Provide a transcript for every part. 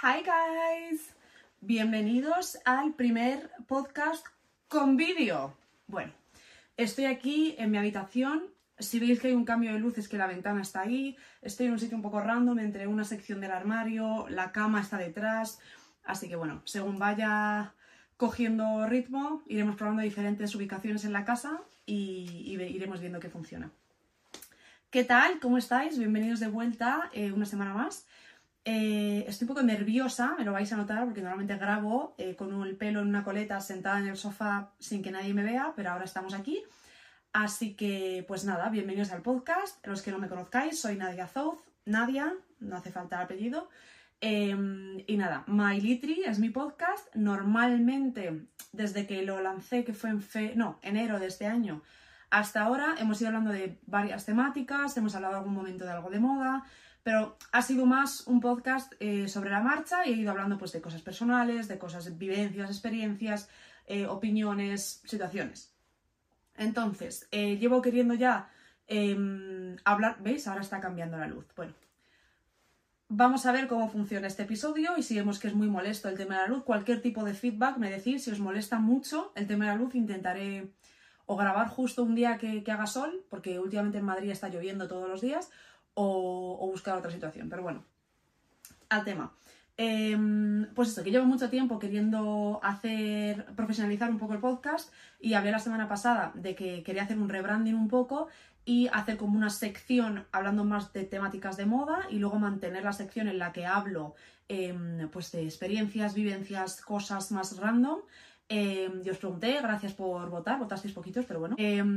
Hi guys, bienvenidos al primer podcast con vídeo. Bueno, estoy aquí en mi habitación. Si veis que hay un cambio de luz es que la ventana está ahí. Estoy en un sitio un poco random entre una sección del armario, la cama está detrás. Así que bueno, según vaya cogiendo ritmo, iremos probando diferentes ubicaciones en la casa y, iremos viendo qué funciona. ¿Qué tal? ¿Cómo estáis? Bienvenidos de vuelta eh, una semana más. Eh, estoy un poco nerviosa, me lo vais a notar porque normalmente grabo eh, con el pelo en una coleta sentada en el sofá sin que nadie me vea, pero ahora estamos aquí. Así que, pues nada, bienvenidos al podcast. Los que no me conozcáis, soy Nadia Zouz. Nadia, no hace falta el apellido. Eh, y nada, My Litri es mi podcast. Normalmente, desde que lo lancé, que fue en fe no, enero de este año, hasta ahora hemos ido hablando de varias temáticas, hemos hablado algún momento de algo de moda, pero ha sido más un podcast eh, sobre la marcha y he ido hablando pues, de cosas personales, de cosas, vivencias, experiencias, eh, opiniones, situaciones. Entonces, eh, llevo queriendo ya em, hablar, ¿veis? Ahora está cambiando la luz. Bueno, vamos a ver cómo funciona este episodio y si vemos que es muy molesto el tema de la luz, cualquier tipo de feedback, me decís, si os molesta mucho el tema de la luz, intentaré o grabar justo un día que, que haga sol, porque últimamente en Madrid está lloviendo todos los días, o, buscar otra situación. Pero bueno, al tema. Em, pues esto, que llevo mucho tiempo queriendo hacer, profesionalizar un poco el podcast y hablé la semana pasada de que quería hacer un rebranding un poco y hacer como una sección hablando más de temáticas de moda y luego mantener la sección en la que hablo em, pues de experiencias, vivencias, cosas más random. Eh, os pregunté, gracias por votar, votasteis poquitos, pero bueno.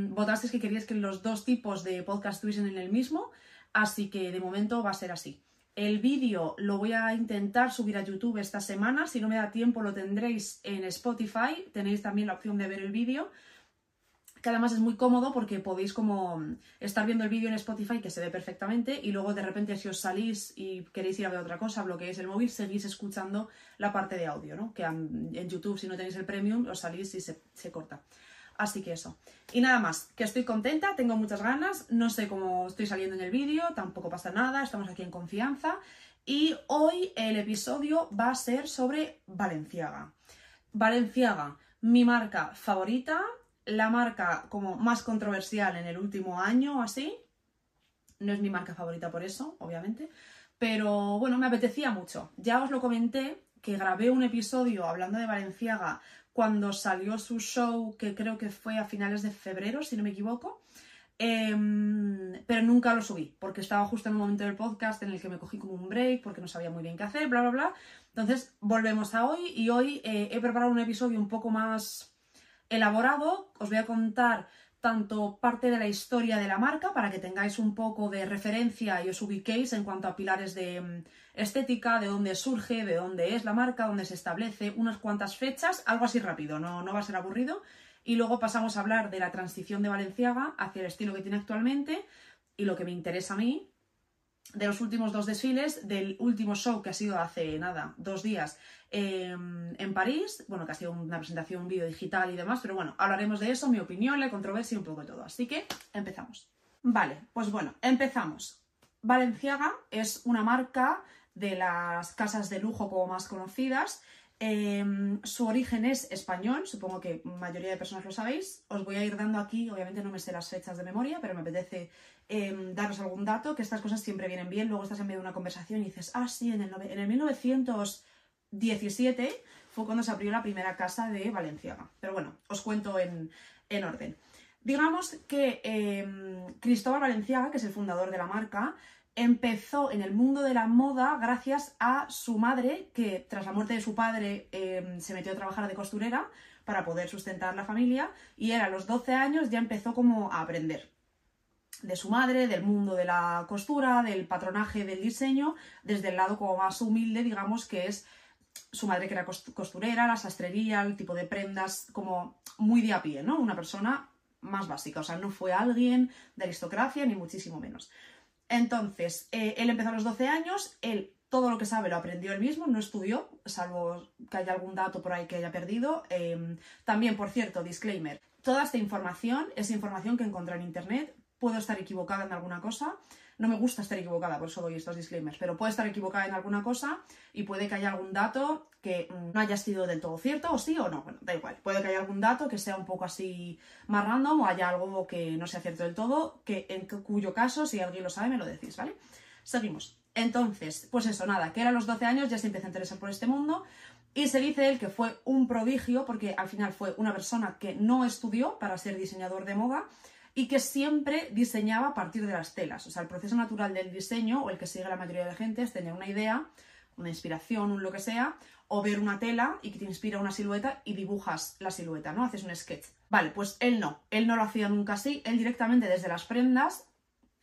Votasteis que queríais que los dos tipos de podcast estuviesen en el mismo, así que de momento va a ser así. El vídeo lo voy a intentar subir a YouTube esta semana, si no me da tiempo lo tendréis en Spotify, tenéis también la opción de ver el vídeo, que además es muy cómodo porque podéis como estar viendo el vídeo en Spotify que se ve perfectamente y luego de repente si os salís y queréis ir a ver otra cosa, bloqueáis el móvil, seguís escuchando la parte de audio, ¿no? Que en YouTube si no tenéis el premium os salís y se corta. Así que eso. Y nada más, que estoy contenta, tengo muchas ganas, no sé cómo estoy saliendo en el vídeo, tampoco pasa nada, estamos aquí en confianza. Y hoy el episodio va a ser sobre Valenciaga. Valenciaga, mi marca favorita, la marca como más controversial en el último año o así. No es mi marca favorita por eso, obviamente. Pero bueno, me apetecía mucho. Ya os lo comenté que grabé un episodio hablando de Valenciaga cuando salió su show, que creo que fue a finales de febrero, si no me equivoco. Em, pero nunca lo subí, porque estaba justo en un momento del podcast en el que me cogí como un break, porque no sabía muy bien qué hacer, bla, bla, bla. Entonces, volvemos a hoy y hoy eh, he preparado un episodio un poco más elaborado. Os voy a contar tanto parte de la historia de la marca para que tengáis un poco de referencia y os ubiquéis en cuanto a pilares de mm, estética, de dónde surge, de dónde es la marca, dónde se establece, unas cuantas fechas, algo así rápido, no, no va a ser aburrido. Y luego pasamos a hablar de la transición de Valenciaga hacia el estilo que tiene actualmente y lo que me interesa a mí, de los últimos dos desfiles, del último show que ha sido hace nada, dos días eh, en París, bueno, que ha sido una presentación, un vídeo digital y demás, pero bueno, hablaremos de eso, mi opinión, la controversia y un poco de todo. Así que empezamos. Vale, pues bueno, empezamos. Valenciaga es una marca de las casas de lujo como más conocidas. Eh, su origen es español, supongo que mayoría de personas lo sabéis. Os voy a ir dando aquí, obviamente no me sé las fechas de memoria, pero me apetece eh, daros algún dato, que estas cosas siempre vienen bien. Luego estás en medio de una conversación y dices, ah, sí, en el, en el 1917 fue cuando se abrió la primera casa de Valenciaga. Pero bueno, os cuento en, en orden. Digamos que eh, Cristóbal Valenciaga, que es el fundador de la marca, empezó en el mundo de la moda gracias a su madre, que tras la muerte de su padre eh, se metió a trabajar de costurera para poder sustentar la familia y él a los 12 años ya empezó como a aprender de su madre, del mundo de la costura, del patronaje del diseño, desde el lado como más humilde, digamos, que es su madre que era cost- costurera, la sastrería, el tipo de prendas, como muy de a pie, ¿no? Una persona más básica, o sea, no fue alguien de aristocracia ni muchísimo menos. Entonces, eh, él empezó a los 12 años, él todo lo que sabe lo aprendió él mismo, no estudió, salvo que haya algún dato por ahí que haya perdido. Eh, también, por cierto, disclaimer, toda esta información es información que encontré en Internet, puedo estar equivocada en alguna cosa, no me gusta estar equivocada, por eso doy estos disclaimers, pero puede estar equivocada en alguna cosa y puede que haya algún dato que mm, no haya sido del todo cierto, o sí o no, bueno, da igual, puede que haya algún dato que sea un poco así más random o haya algo que no sea cierto del todo, que en cuyo caso, si alguien lo sabe, me lo decís, ¿vale? Seguimos. Entonces, pues eso, nada, que era los 12 años ya se empieza a interesar por este mundo y se dice él que fue un prodigio porque al final fue una persona que no estudió para ser diseñador de moda y que siempre diseñaba a partir de las telas. O sea, el proceso natural del diseño, o el que sigue la mayoría de la gente, es tener una idea, una inspiración, un lo que sea, o ver una tela y que te inspira una silueta y dibujas la silueta, ¿no? Haces un sketch. Vale, pues él no, él no lo hacía nunca así, él directamente desde las prendas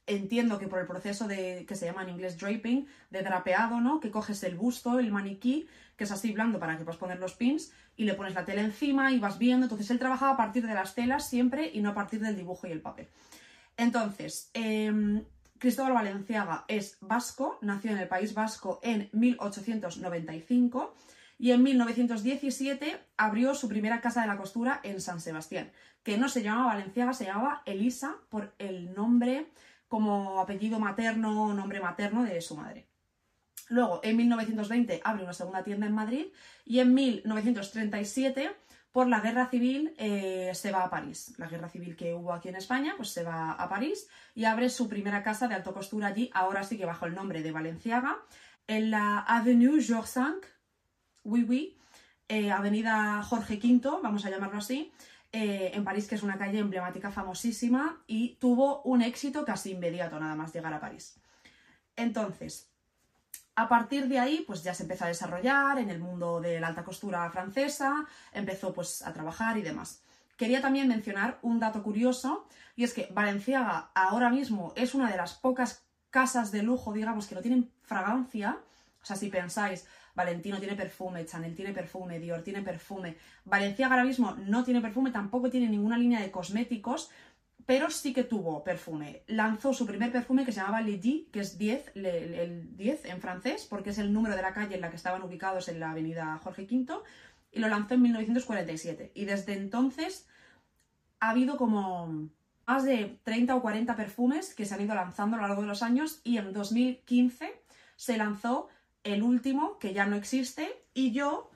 entiendo que por el proceso de que se llama en inglés draping, de drapeado, ¿no? Que coges el busto, el maniquí, que es así blando para que puedas poner los pins, y le pones la tela encima y vas viendo. Entonces él trabajaba a partir de las telas siempre y no a partir del dibujo y el papel. Entonces, em, Cristóbal Valenciaga es vasco, nació en el País Vasco en 1895 y en 1917 abrió su primera casa de la costura en San Sebastián, que no se llamaba Valenciaga, se llamaba Elisa por el nombre como apellido materno o nombre materno de su madre. Luego, en 1920 abre una segunda tienda en Madrid y en 1937, por la guerra civil, eh, se va a París. La guerra civil que hubo aquí en España, pues se va a París y abre su primera casa de alto costura allí, ahora sí que bajo el nombre de Valenciaga, en la Avenue Georges V, oui, oui, eh, Avenida Jorge V, vamos a llamarlo así, eh, en París, que es una calle emblemática famosísima y tuvo un éxito casi inmediato nada más llegar a París. Entonces, a partir de ahí, pues ya se empezó a desarrollar en el mundo de la alta costura francesa, empezó pues a trabajar y demás. Quería también mencionar un dato curioso y es que Valenciaga ahora mismo es una de las pocas casas de lujo, digamos, que no tienen fragancia. O sea, si pensáis, Valentino tiene perfume, Chanel tiene perfume, Dior tiene perfume. Valenciaga ahora mismo no tiene perfume, tampoco tiene ninguna línea de cosméticos, pero sí que tuvo perfume. Lanzó su primer perfume que se llamaba Lady, que es 10, el 10 en francés, porque es el número de la calle en la que estaban ubicados en la avenida Jorge V, y lo lanzó en 1947. Y desde entonces ha habido como más de 30 o 40 perfumes que se han ido lanzando a lo largo de los años y en 2015 se lanzó el último, que ya no existe, y yo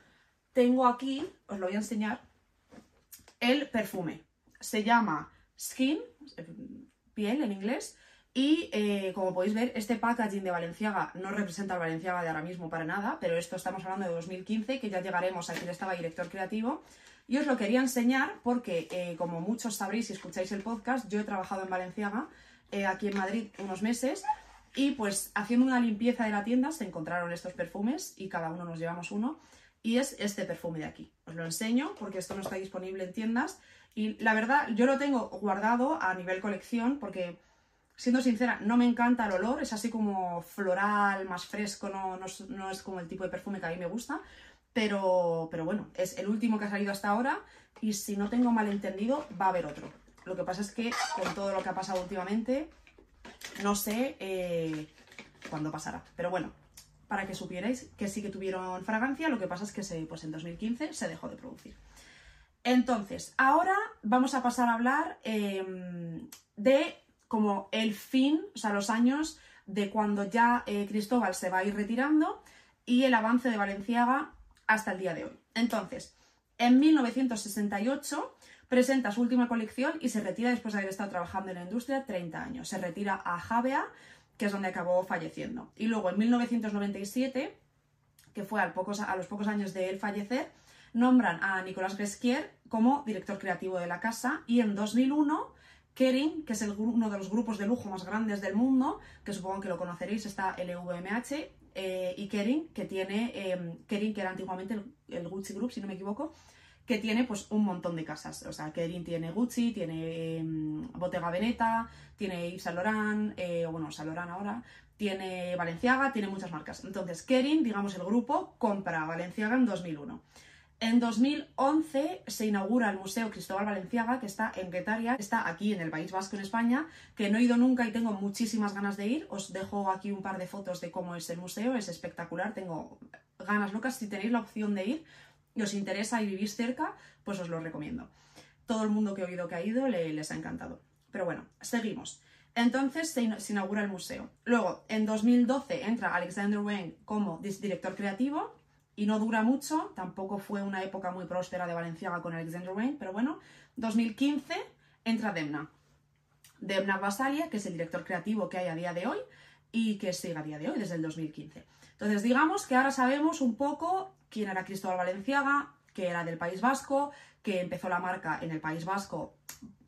tengo aquí, os lo voy a enseñar, el perfume. Se llama Skin, piel en inglés, y eh, como podéis ver, este packaging de Valenciaga no representa al Valenciaga de ahora mismo para nada, pero esto estamos hablando de 2015, que ya llegaremos a quien estaba director creativo. Y os lo quería enseñar porque, eh, como muchos sabréis si escucháis el podcast, yo he trabajado en Valenciaga, eh, aquí en Madrid, unos meses, y pues haciendo una limpieza de la tienda se encontraron estos perfumes y cada uno nos llevamos uno. Y es este perfume de aquí. Os lo enseño porque esto no está disponible en tiendas. Y la verdad, yo lo tengo guardado a nivel colección porque, siendo sincera, no me encanta el olor. Es así como floral, más fresco, no, no, es como el tipo de perfume que a mí me gusta. Pero, pero bueno, es el último que ha salido hasta ahora y si no tengo malentendido va a haber otro. Lo que pasa es que con todo lo que ha pasado últimamente, no sé eh, cuándo pasará. Pero bueno, para que supierais que sí que tuvieron fragancia, lo que pasa es que se, pues en 2015 se dejó de producir. Entonces, ahora vamos a pasar a hablar em, de como el fin, o sea, los años de cuando ya eh, Cristóbal se va a ir retirando y el avance de Valenciaga hasta el día de hoy. Entonces, en 1968 presenta su última colección y se retira después de haber estado trabajando en la industria 30 años. Se retira a Javea, que es donde acabó falleciendo. Y luego en 1997, que fue a, los pocos años de él fallecer, nombran a Nicolas Besquier como director creativo de la casa y en 2001 Kering, que es uno de los grupos de lujo más grandes del mundo, que supongo que lo conoceréis, está LVMH, eh, y Kering, que tiene, eh, que era antiguamente el, Gucci Group, si no me equivoco, que tiene pues un montón de casas. O sea, Kering tiene Gucci, tiene em, Bottega Veneta, tiene Yves Saint Laurent, eh, bueno, Saint Laurent ahora, tiene Valenciaga, tiene muchas marcas. Entonces, Kering, digamos el grupo, compra Valenciaga en 2001. En 2011 se inaugura el Museo Cristóbal Valenciaga, que está en Guetaria, está aquí en el País Vasco, en España, que no he ido nunca y tengo muchísimas ganas de ir. Os dejo aquí un par de fotos de cómo es el museo, es espectacular, tengo ganas locas. Si tenéis la opción de ir, y os interesa y vivís cerca, pues os lo recomiendo. Todo el mundo que he oído que ha ido les ha encantado. Pero bueno, seguimos. Entonces se, inaugura el museo. Luego, en 2012 entra Alexander Wang como director creativo y no dura mucho, tampoco fue una época muy próspera de Valenciaga con Alexander Wang, pero bueno, 2015 entra Demna. Demna Basalia, que es el director creativo que hay a día de hoy y que sigue a día de hoy, desde el 2015. Entonces, digamos que ahora sabemos un poco quién era Cristóbal Valenciaga, que era del País Vasco, que empezó la marca en el País Vasco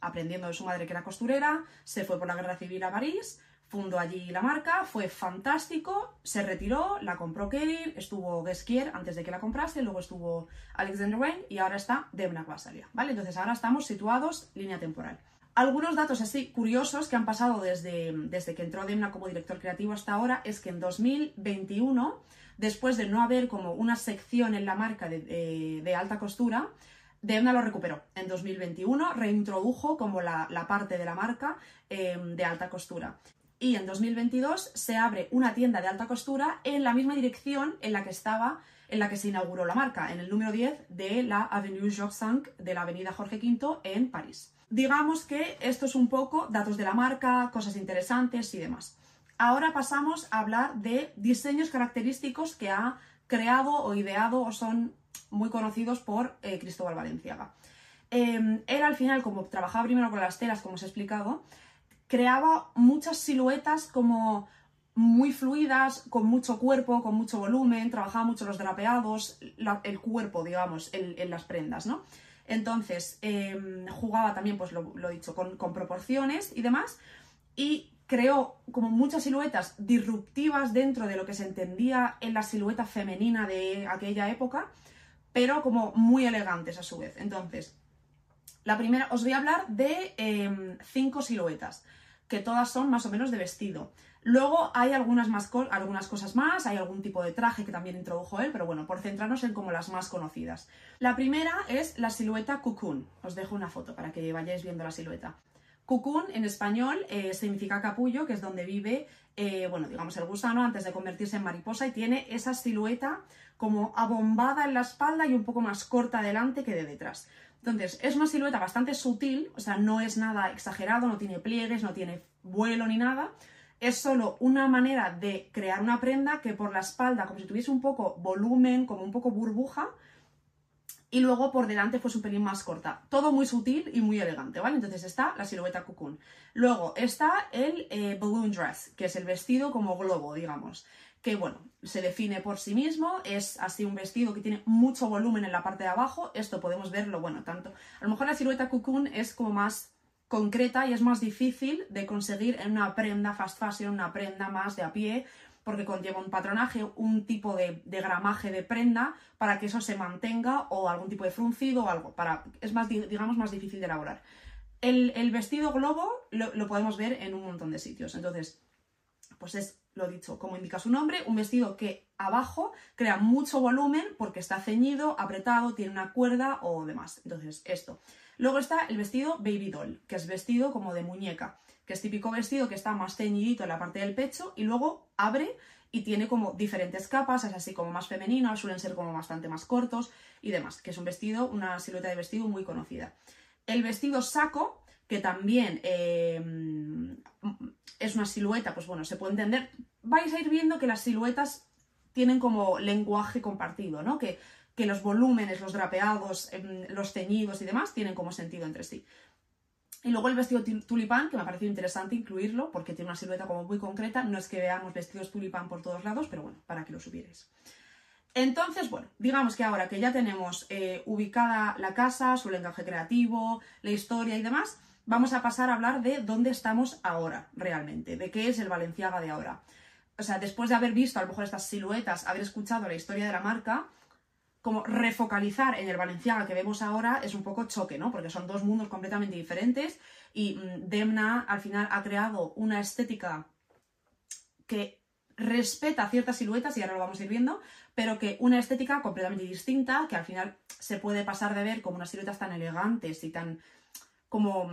aprendiendo de su madre que era costurera, se fue por la guerra civil a París, fundó allí la marca, fue fantástico, se retiró, la compró Kevin, estuvo Gesquier antes de que la comprase, luego estuvo Alexander Wayne y ahora está Demna Vasalia, ¿vale? Entonces ahora estamos situados línea temporal. Algunos datos así curiosos que han pasado desde, desde que entró Demna como director creativo hasta ahora es que en 2021, después de no haber como una sección en la marca de alta costura, Demna lo recuperó en 2021, reintrodujo como la, parte de la marca em, de alta costura. Y en 2022 se abre una tienda de alta costura en la misma dirección en la que estaba, en la que se inauguró la marca, en el número 10 de la Avenue Georges V de la Avenida Jorge V en París. Digamos que esto es un poco datos de la marca, cosas interesantes y demás. Ahora pasamos a hablar de diseños característicos que ha creado o ideado o son muy conocidos por eh, Cristóbal Valenciaga. Em, él al final, como trabajaba primero con las telas, como os he explicado, creaba muchas siluetas como muy fluidas, con mucho cuerpo, con mucho volumen, trabajaba mucho los drapeados, el cuerpo, digamos, en, las prendas, ¿no? Entonces, em, jugaba también, pues lo, he dicho, con, proporciones y demás, y creó como muchas siluetas disruptivas dentro de lo que se entendía en la silueta femenina de aquella época, pero como muy elegantes a su vez. Entonces, la primera, os voy a hablar de em, cinco siluetas, que todas son más o menos de vestido. Luego hay algunas, más algunas cosas más, hay algún tipo de traje que también introdujo él, pero bueno, por centrarnos en como las más conocidas. La primera es la silueta cocoon. Os dejo una foto para que vayáis viendo la silueta. Cocoon en español eh, significa capullo, que es donde vive, eh, bueno, digamos el gusano antes de convertirse en mariposa y tiene esa silueta como abombada en la espalda y un poco más corta adelante que de detrás. Entonces, es una silueta bastante sutil, o sea, no es nada exagerado, no tiene pliegues, no tiene vuelo ni nada. Es solo una manera de crear una prenda que por la espalda, como si tuviese un poco volumen, como un poco burbuja, y luego por delante fuese un pelín más corta. Todo muy sutil y muy elegante, ¿vale? Entonces está la silueta cocoon. Luego está el eh, balloon dress, que es el vestido como globo, digamos que bueno, se define por sí mismo, es así un vestido que tiene mucho volumen en la parte de abajo, esto podemos verlo, bueno, tanto, a lo mejor la silueta cocoon es como más concreta y es más difícil de conseguir en una prenda fast fashion, una prenda más de a pie, porque conlleva un patronaje, un tipo de, gramaje de prenda para que eso se mantenga o algún tipo de fruncido o algo, para, es más, digamos, más difícil de elaborar. El, vestido globo lo, lo podemos ver en un montón de sitios, entonces, pues es lo dicho, como indica su nombre, un vestido que abajo crea mucho volumen porque está ceñido, apretado, tiene una cuerda o demás. Entonces, esto. Luego está el vestido baby doll, que es vestido como de muñeca, que es típico vestido que está más ceñidito en la parte del pecho y luego abre y tiene como diferentes capas, es así como más femenino, suelen ser como bastante más cortos y demás, que es un vestido, una silueta de vestido muy conocida. El vestido saco, que también eh, es una silueta, pues bueno, se puede entender. Vais a ir viendo que las siluetas tienen como lenguaje compartido, ¿no? Que, que los volúmenes, los drapeados, em, los ceñidos y demás tienen como sentido entre sí. Y luego el vestido tulipán, que me ha parecido interesante incluirlo, porque tiene una silueta como muy concreta. No es que veamos vestidos tulipán por todos lados, pero bueno, para que lo supierais. Entonces, bueno, digamos que ahora que ya tenemos eh, ubicada la casa, su lenguaje creativo, la historia y demás, vamos a pasar a hablar de dónde estamos ahora realmente, de qué es el Valenciaga de ahora. O sea, después de haber visto a lo mejor estas siluetas, haber escuchado la historia de la marca, como refocalizar en el Valenciaga que vemos ahora es un poco choque, ¿no? Porque son dos mundos completamente diferentes y mm, Demna al final ha creado una estética que respeta ciertas siluetas, y ahora lo vamos a ir viendo, pero que una estética completamente distinta, que al final se puede pasar de ver como unas siluetas tan elegantes y tan como,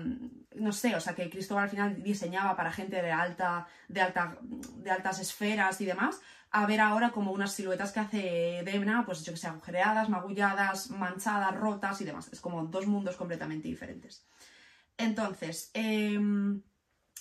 no sé, o sea, que Cristóbal al final diseñaba para gente de alta, de alta, de altas esferas y demás, a ver ahora como unas siluetas que hace Demna, pues yo que sé, agujereadas, magulladas, manchadas, rotas y demás. Es como dos mundos completamente diferentes. Entonces, em,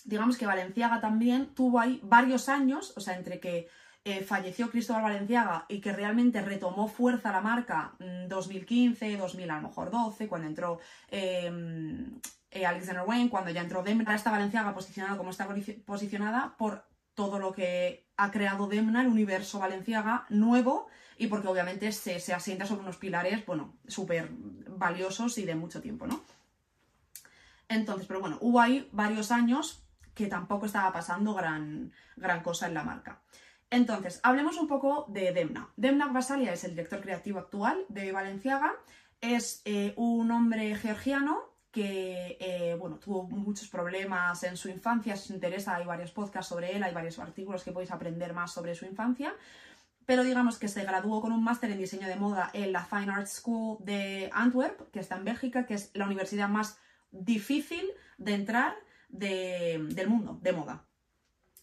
digamos que Valenciaga también tuvo ahí varios años, o sea, entre que eh, falleció Cristóbal Valenciaga y que realmente retomó fuerza la marca 2015, mm, 2000 a lo mejor 12, cuando entró em, eh, Alexander Wayne, cuando ya entró Demna, está Valenciaga posicionada como está posicionada por todo lo que ha creado Demna, el universo Valenciaga nuevo, y porque obviamente se, se asienta sobre unos pilares, bueno, súper valiosos y de mucho tiempo, ¿no? Entonces, pero bueno, hubo ahí varios años que tampoco estaba pasando gran, gran cosa en la marca. Entonces, hablemos un poco de Demna. Demna Basalia es el director creativo actual de Valenciaga. Es eh, un hombre georgiano que eh, bueno, tuvo muchos problemas en su infancia. Si os interesa, hay varios podcasts sobre él, hay varios artículos que podéis aprender más sobre su infancia. Pero digamos que se graduó con un máster en diseño de moda en la Fine Arts School de Antwerp, que está en Bélgica, que es la universidad más difícil de entrar del mundo de moda.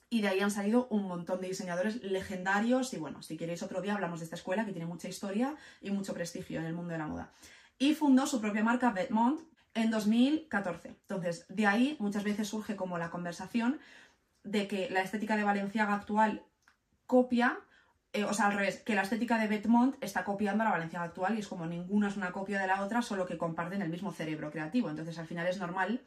Y de ahí han salido un montón de diseñadores legendarios. Y bueno, si queréis otro día hablamos de esta escuela que tiene mucha historia y mucho prestigio en el mundo de la moda. Y fundó su propia marca Vetements en 2014. Entonces, de ahí muchas veces surge como la conversación de que la estética de Valenciaga actual copia, eh, o sea, al revés, que la estética de Vetements está copiando a la Valenciaga actual y es como ninguna es una copia de la otra, solo que comparten el mismo cerebro creativo. Entonces, al final es normal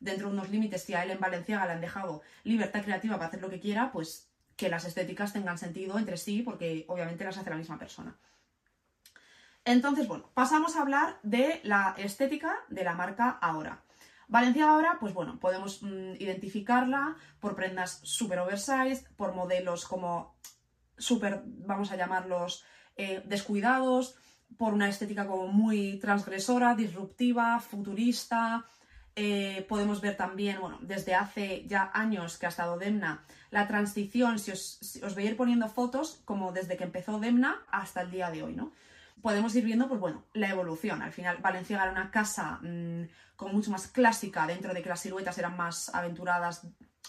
dentro de unos límites, si a él en Valenciaga le han dejado libertad creativa para hacer lo que quiera, pues que las estéticas tengan sentido entre sí, porque obviamente las hace la misma persona. Entonces, bueno, pasamos a hablar de la estética de la marca ahora. Valenciaga ahora, pues bueno, podemos mm, identificarla por prendas super oversized, por modelos como súper, vamos a llamarlos, eh, descuidados, por una estética como muy transgresora, disruptiva, futurista, eh, podemos ver también, bueno, desde hace ya años que ha estado Demna, la transición, si os, os voy a ir poniendo fotos, como desde que empezó Demna hasta el día de hoy, ¿no? Podemos ir viendo, pues bueno, la evolución. Al final, Valenciaga era una casa mm, como mucho más clásica, dentro de que las siluetas eran más aventuradas,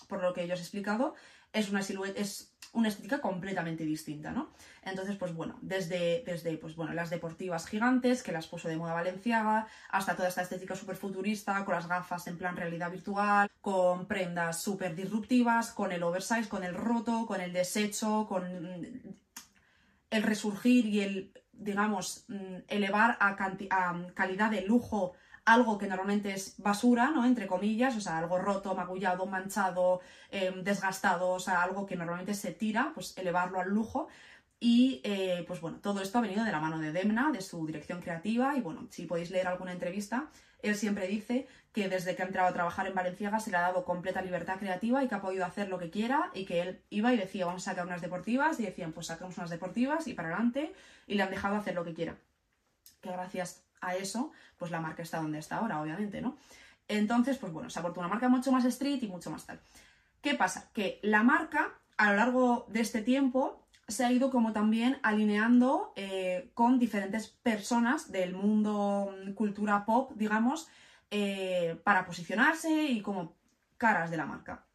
por lo que yo os he explicado. Es una silueta, es una estética completamente distinta, ¿no? Entonces, pues bueno, desde, desde pues bueno, las deportivas gigantes, que las puso de moda valenciaga, hasta toda esta estética súper futurista, con las gafas en plan realidad virtual, con prendas súper disruptivas, con el oversize, con el roto, con el desecho, con el resurgir y el, digamos, mm, elevar a, a calidad de lujo algo que normalmente es basura, ¿no? Entre comillas, o sea, algo roto, magullado, manchado, em, desgastado, o sea, algo que normalmente se tira, pues elevarlo al lujo. Y eh, pues bueno, todo esto ha venido de la mano de Demna, de su dirección creativa. Y bueno, si podéis leer alguna entrevista, él siempre dice que desde que ha entrado a trabajar en Valenciaga se le ha dado completa libertad creativa y que ha podido hacer lo que quiera. Y que él iba y decía, vamos a sacar unas deportivas. Y decían, pues sacamos unas deportivas y para adelante. Y le han dejado hacer lo que quiera. Que gracias a eso, pues la marca está donde está ahora, obviamente, ¿no? Entonces, pues bueno, se ha vuelto una marca mucho más street y mucho más tal. ¿Qué pasa? Que la marca, a lo largo de este tiempo, se ha ido como también alineando eh, con diferentes personas del mundo mm, cultura pop, digamos, eh, para posicionarse y como caras de la marca.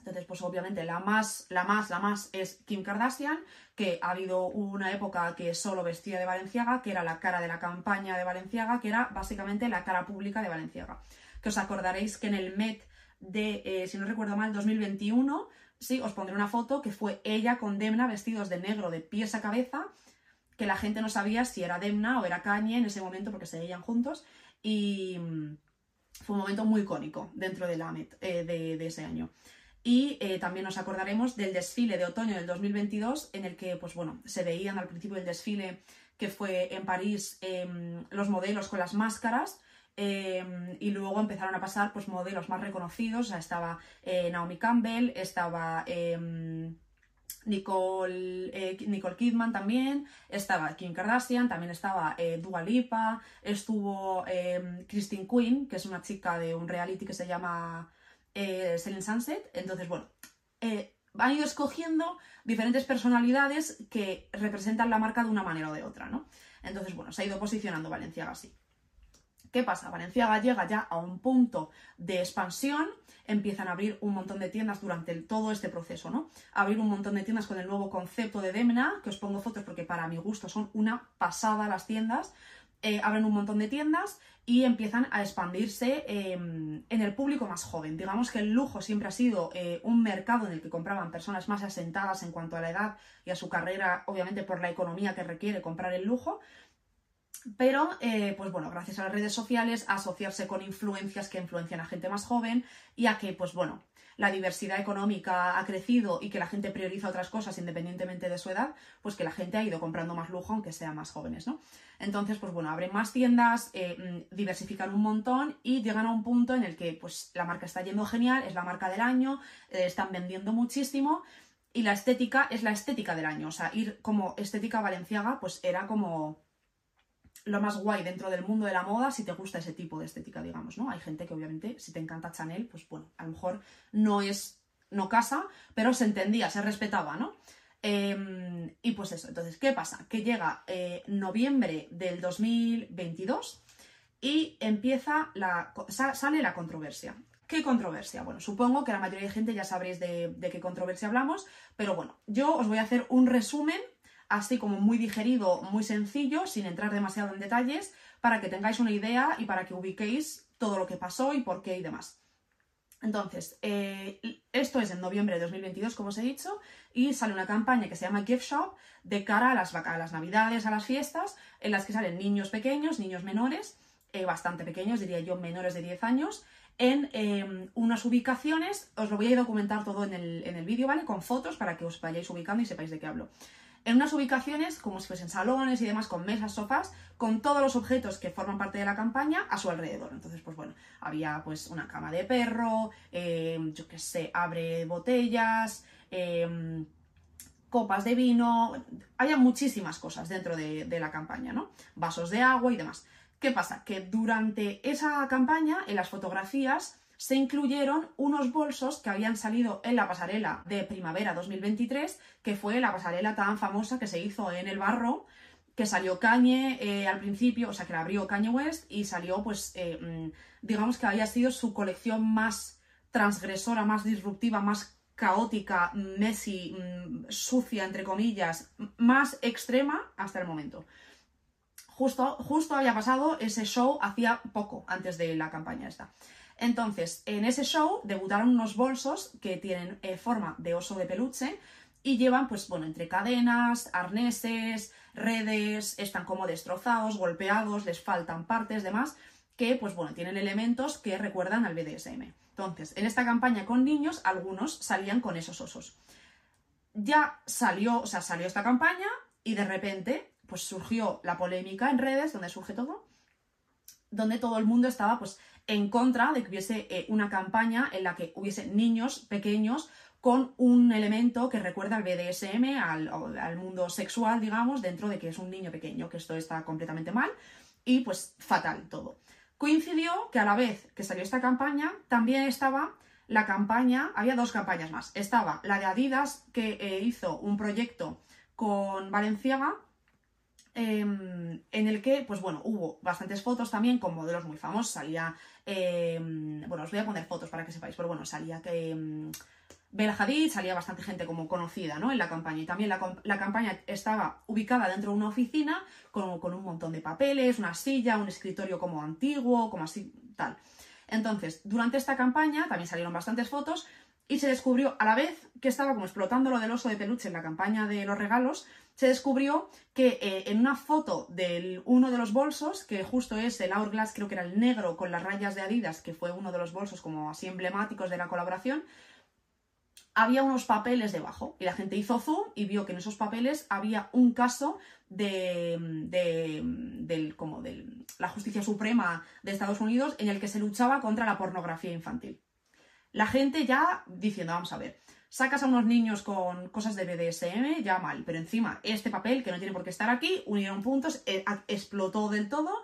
Entonces, pues obviamente la más, la más, la más es Kim Kardashian, que ha habido una época que solo vestía de Valenciaga, que era la cara de la campaña de Valenciaga, que era básicamente la cara pública de Valenciaga. Que os acordaréis que en el Met de, eh, si no recuerdo mal, 2021, sí, os pondré una foto que fue ella con Demna vestidos de negro de pies a cabeza, que la gente no sabía si era Demna o era Kanye en ese momento porque se veían juntos y mm, fue un momento muy icónico dentro de, la Met, eh, de ese año. Y eh, también nos acordaremos del desfile de otoño del 2022, en el que, pues bueno, se veían al principio del desfile que fue en París em, los modelos con las máscaras. Em, y luego empezaron a pasar pues modelos más reconocidos, estaba eh, Naomi Campbell, estaba em, Nicole, eh, Nicole, Kidman también, estaba Kim Kardashian, también estaba Dua Lipa, estuvo Christine Quinn, que es una chica de un reality que se llama eh, Selling Sunset. Entonces, bueno, eh, han ido escogiendo diferentes personalidades que representan la marca de una manera o de otra, ¿no? Entonces, bueno, se ha ido posicionando Valenciaga así. ¿Qué pasa? Valenciaga llega ya a un punto de expansión, empiezan a abrir un montón de tiendas durante todo este proceso, ¿no? Abrir un montón de tiendas con el nuevo concepto de Demna, que os pongo fotos porque para mi gusto son una pasada las tiendas, eh, abren un montón de tiendas y empiezan a expandirse em, en el público más joven. Digamos que el lujo siempre ha sido eh, un mercado en el que compraban personas más asentadas en cuanto a la edad y a su carrera, obviamente por la economía que requiere comprar el lujo. Pero, eh, pues bueno, gracias a las redes sociales, asociarse con influencias que influencian a gente más joven y a que, pues bueno, la diversidad económica ha crecido y que la gente prioriza otras cosas independientemente de su edad, pues que la gente ha ido comprando más lujo aunque sean más jóvenes, ¿no? Entonces, pues bueno, abren más tiendas, eh, mm, diversifican un montón y llegan a un punto en el que pues la marca está yendo genial, es la marca del año, eh, están vendiendo muchísimo y la estética es la estética del año, o sea, ir como estética valenciaga pues era como lo más guay dentro del mundo de la moda si te gusta ese tipo de estética, digamos, ¿no? Hay gente que obviamente, si te encanta Chanel, pues bueno, a lo mejor no es, no casa, pero se entendía, se respetaba, ¿no? Em, y pues eso, entonces, ¿qué pasa? Que llega eh, noviembre del 2022 y empieza la, sale la controversia. ¿Qué controversia? Bueno, supongo que la mayoría de gente ya sabréis de, de qué controversia hablamos, pero bueno, yo os voy a hacer un resumen así como muy digerido, muy sencillo, sin entrar demasiado en detalles, para que tengáis una idea y para que ubiquéis todo lo que pasó y por qué y demás. Entonces, eh, esto es en noviembre de 2022, como os he dicho, y sale una campaña que se llama Gift Shop de cara a las, a las navidades, a las fiestas, en las que salen niños pequeños, niños menores, eh, bastante pequeños, diría yo menores de 10 años, en em, unas ubicaciones, os lo voy a documentar todo en el, en el vídeo, ¿vale? Con fotos para que os vayáis ubicando y sepáis de qué hablo en unas ubicaciones como si fuesen salones y demás, con mesas, sofás, con todos los objetos que forman parte de la campaña a su alrededor. Entonces, pues bueno, había pues una cama de perro, em, yo qué sé, abre botellas, em, copas de vino, había muchísimas cosas dentro de, de la campaña, ¿no? Vasos de agua y demás. ¿Qué pasa? Que durante esa campaña, en las fotografías, se incluyeron unos bolsos que habían salido en la pasarela de primavera 2023, que fue la pasarela tan famosa que se hizo en el barro, que salió Kanye eh, al principio, o sea, que la abrió Kanye West y salió, pues, eh, mm, digamos que había sido su colección más transgresora, más disruptiva, más caótica, messy, mm, sucia, entre comillas, más extrema hasta el momento. Justo, justo había pasado ese show hacía poco antes de la campaña esta. Entonces, en ese show debutaron unos bolsos que tienen eh, forma de oso de peluche y llevan, pues bueno, entre cadenas, arneses, redes, están como destrozados, golpeados, les faltan partes, demás, que, pues bueno, tienen elementos que recuerdan al BDSM. Entonces, en esta campaña con niños, algunos salían con esos osos. Ya salió, o sea, salió esta campaña y de repente, pues surgió la polémica en redes, donde surge todo, donde todo el mundo estaba, pues, en contra de que hubiese eh, una campaña en la que hubiese niños pequeños con un elemento que recuerda al BDSM, al, mundo sexual, digamos, dentro de que es un niño pequeño, que esto está completamente mal y pues fatal todo. Coincidió que a la vez que salió esta campaña, también estaba la campaña, había dos campañas más. Estaba la de Adidas, que eh, hizo un proyecto con Valenciaga, Em, en el que, pues bueno, hubo bastantes fotos también con modelos muy famosos. Salía, em, bueno, os voy a poner fotos para que sepáis, pero bueno, salía que em, Hadid, salía bastante gente como conocida, ¿no? En la campaña. Y también la, campaña estaba ubicada dentro de una oficina con, con, un montón de papeles, una silla, un escritorio como antiguo, como así, tal. Entonces, durante esta campaña también salieron bastantes fotos y se descubrió a la vez que estaba como explotando lo del oso de peluche en la campaña de los regalos, se descubrió que eh, en una foto de uno de los bolsos, que justo es el Hourglass, creo que era el negro con las rayas de Adidas, que fue uno de los bolsos como así emblemáticos de la colaboración, había unos papeles debajo y la gente hizo zoom y vio que en esos papeles había un caso de, de, como de la justicia suprema de Estados Unidos en el que se luchaba contra la pornografía infantil. La gente ya diciendo, vamos a ver, Sacas a unos niños con cosas de BDSM, ya mal, pero encima este papel, que no tiene por qué estar aquí, unieron puntos, eh, explotó del todo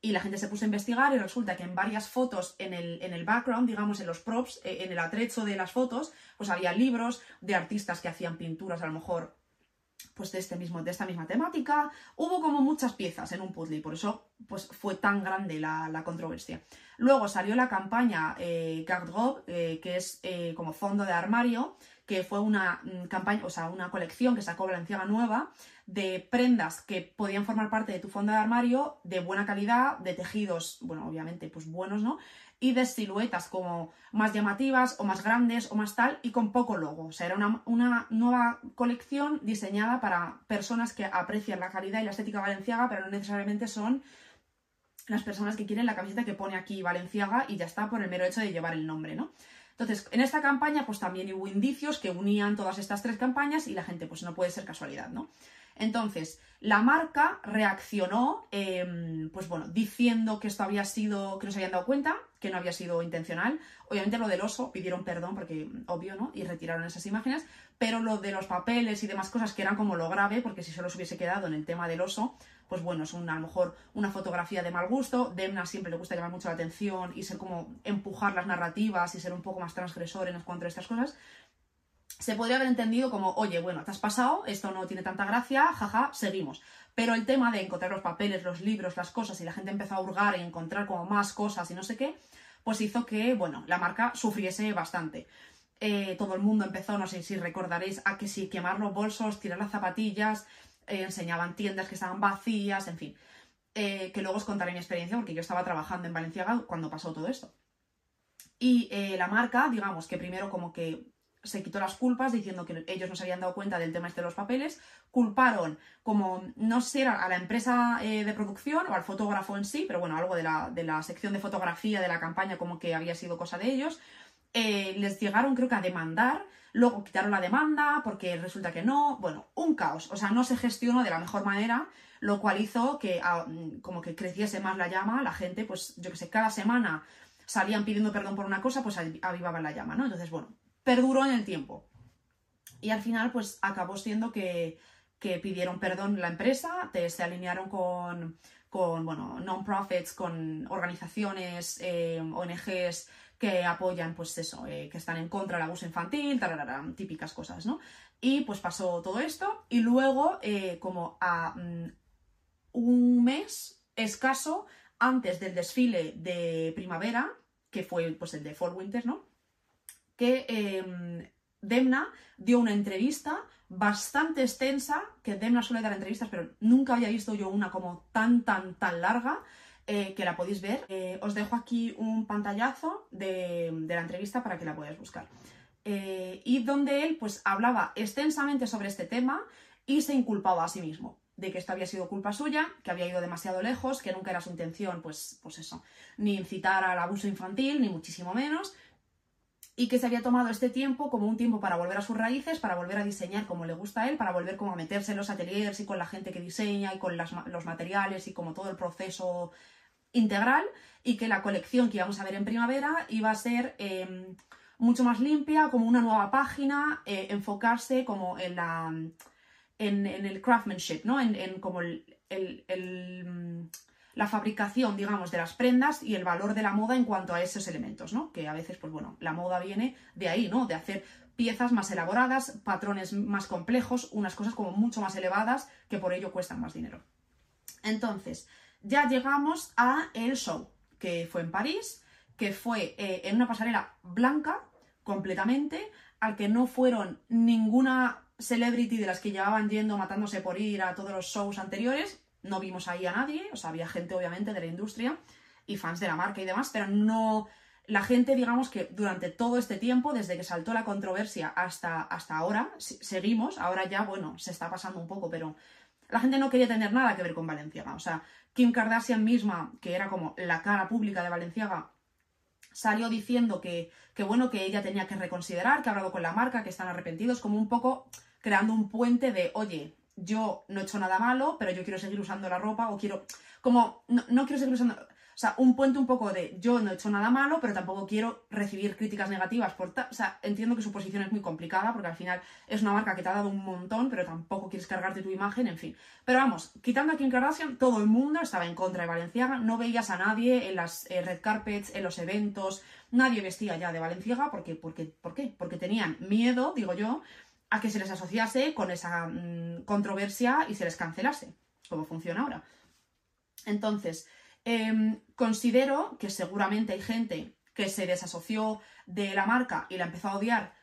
y la gente se puso a investigar y resulta que en varias fotos en el, en el background, digamos en los props, eh, en el atrecho de las fotos, pues había libros de artistas que hacían pinturas a lo mejor pues de, este mismo, de esta misma temática. Hubo como muchas piezas en un puzzle y por eso pues, fue tan grande la, controversia. Luego salió la campaña eh, eh, que es eh, como fondo de armario, que fue una mm, campaña, o sea, una colección que sacó Valenciaga nueva de prendas que podían formar parte de tu fondo de armario de buena calidad, de tejidos, bueno, obviamente, pues buenos, ¿no? Y de siluetas como más llamativas o más grandes o más tal y con poco logo. O sea, era una, una nueva colección diseñada para personas que aprecian la calidad y la estética valenciaga, pero no necesariamente son las personas que quieren la camiseta que pone aquí Valenciaga y ya está por el mero hecho de llevar el nombre, ¿no? Entonces, en esta campaña, pues también hubo indicios que unían todas estas tres campañas y la gente, pues no puede ser casualidad, ¿no? Entonces, la marca reaccionó, em, pues bueno, diciendo que esto había sido, que no se habían dado cuenta, que no había sido intencional. Obviamente lo del oso pidieron perdón, porque obvio, ¿no? Y retiraron esas imágenes, pero lo de los papeles y demás cosas que eran como lo grave, porque si solo se hubiese quedado en el tema del oso, pues bueno, es una, a lo mejor una fotografía de mal gusto. Demna siempre le gusta llamar mucho la atención y ser como empujar las narrativas y ser un poco más transgresor en cuanto a estas cosas se podría haber entendido como, oye, bueno, te has pasado, esto no tiene tanta gracia, jaja, seguimos. Pero el tema de encontrar los papeles, los libros, las cosas, y la gente empezó a hurgar y encontrar como más cosas y no sé qué, pues hizo que, bueno, la marca sufriese bastante. Eh, todo el mundo empezó, no sé si recordaréis, a que sí, quemar los bolsos, tirar las zapatillas, eh, enseñaban tiendas que estaban vacías, en fin. Eh, que luego os contaré mi experiencia porque yo estaba trabajando en Valenciaga cuando pasó todo esto. Y la marca, digamos que primero como que se quitó las culpas diciendo que ellos no se habían dado cuenta del tema este de los papeles, culparon como, no sé, a la empresa eh, de producción o al fotógrafo en sí, pero bueno, algo de la, de la, sección de fotografía de la campaña como que había sido cosa de ellos, eh, les llegaron creo que a demandar, luego quitaron la demanda porque resulta que no, bueno, un caos, o sea, no se gestionó de la mejor manera, lo cual hizo que ah, como que creciese más la llama, la gente, pues yo que sé, cada semana salían pidiendo perdón por una cosa, pues avivaban la llama, ¿no? Entonces, bueno, perduró en el tiempo. Y al final, pues acabó siendo que, pidieron perdón la empresa, se alinearon con, con bueno, non-profits, con organizaciones, eh, ONGs que apoyan, pues eso, eh, que están en contra del abuso infantil, típicas cosas, ¿no? Y pues pasó todo esto y luego, eh, como a mm, un mes escaso antes del desfile de primavera, que fue pues el de Fall Winter, ¿no? Que em, Demna dio una entrevista bastante extensa, que Demna suele dar entrevistas, pero nunca había visto yo una como tan, tan, tan larga, eh, que la podéis ver. Eh, os dejo aquí un pantallazo de, la entrevista para que la podáis buscar. Eh, y donde él pues hablaba extensamente sobre este tema y se inculpaba a sí mismo de que esto había sido culpa suya, que había ido demasiado lejos, que nunca era su intención, pues, pues eso, ni incitar al abuso infantil, ni muchísimo menos, y que se había tomado este tiempo como un tiempo para volver a sus raíces, para volver a diseñar como le gusta a él, para volver como a meterse en los ateliers y con la gente que diseña y con los materiales y como todo el proceso integral y que la colección que íbamos a ver en primavera iba a ser em, mucho más limpia, como una nueva página, eh, enfocarse como en la en, el craftsmanship, ¿no? En, como el la fabricación, digamos, de las prendas y el valor de la moda en cuanto a esos elementos, ¿no? Que a veces, pues bueno, la moda viene de ahí, ¿no? De hacer piezas más elaboradas, patrones más complejos, unas cosas como mucho más elevadas que por ello cuestan más dinero. Entonces, ya llegamos a el show, que fue en París, que fue eh, en una pasarela blanca completamente, al que no fueron ninguna celebrity de las que llevaban yendo matándose por ir a todos los shows anteriores, no vimos ahí a nadie, o sea, había gente obviamente de la industria y fans de la marca y demás, pero no... La gente, digamos que durante todo este tiempo, desde que saltó la controversia hasta, hasta ahora, seguimos, ahora ya, bueno, se está pasando un poco, pero la gente no quería tener nada que ver con Valenciaga. O sea, Kim Kardashian misma, que era como la cara pública de Valenciaga, salió diciendo que, que, bueno, que ella tenía que reconsiderar, que ha hablado con la marca, que están arrepentidos, como un poco creando un puente de, oye, yo no he hecho nada malo, pero yo quiero seguir usando la ropa o quiero, como, no, quiero seguir usando, o sea, un puente un poco de yo no he hecho nada malo, pero tampoco quiero recibir críticas negativas por o sea, entiendo que su posición es muy complicada porque al final es una marca que te ha dado un montón, pero tampoco quieres cargarte tu imagen, en fin. Pero vamos, quitando a Kim Kardashian, todo el mundo estaba en contra de Valenciaga, no veías a nadie en las eh, red carpets, en los eventos, nadie vestía ya de Valenciaga porque, porque, ¿por qué? Porque tenían miedo, digo yo, a que se les asociase con esa mm, controversia y se les cancelase, como funciona ahora. Entonces, em, considero que seguramente hay gente que se desasoció de la marca y la empezó a odiar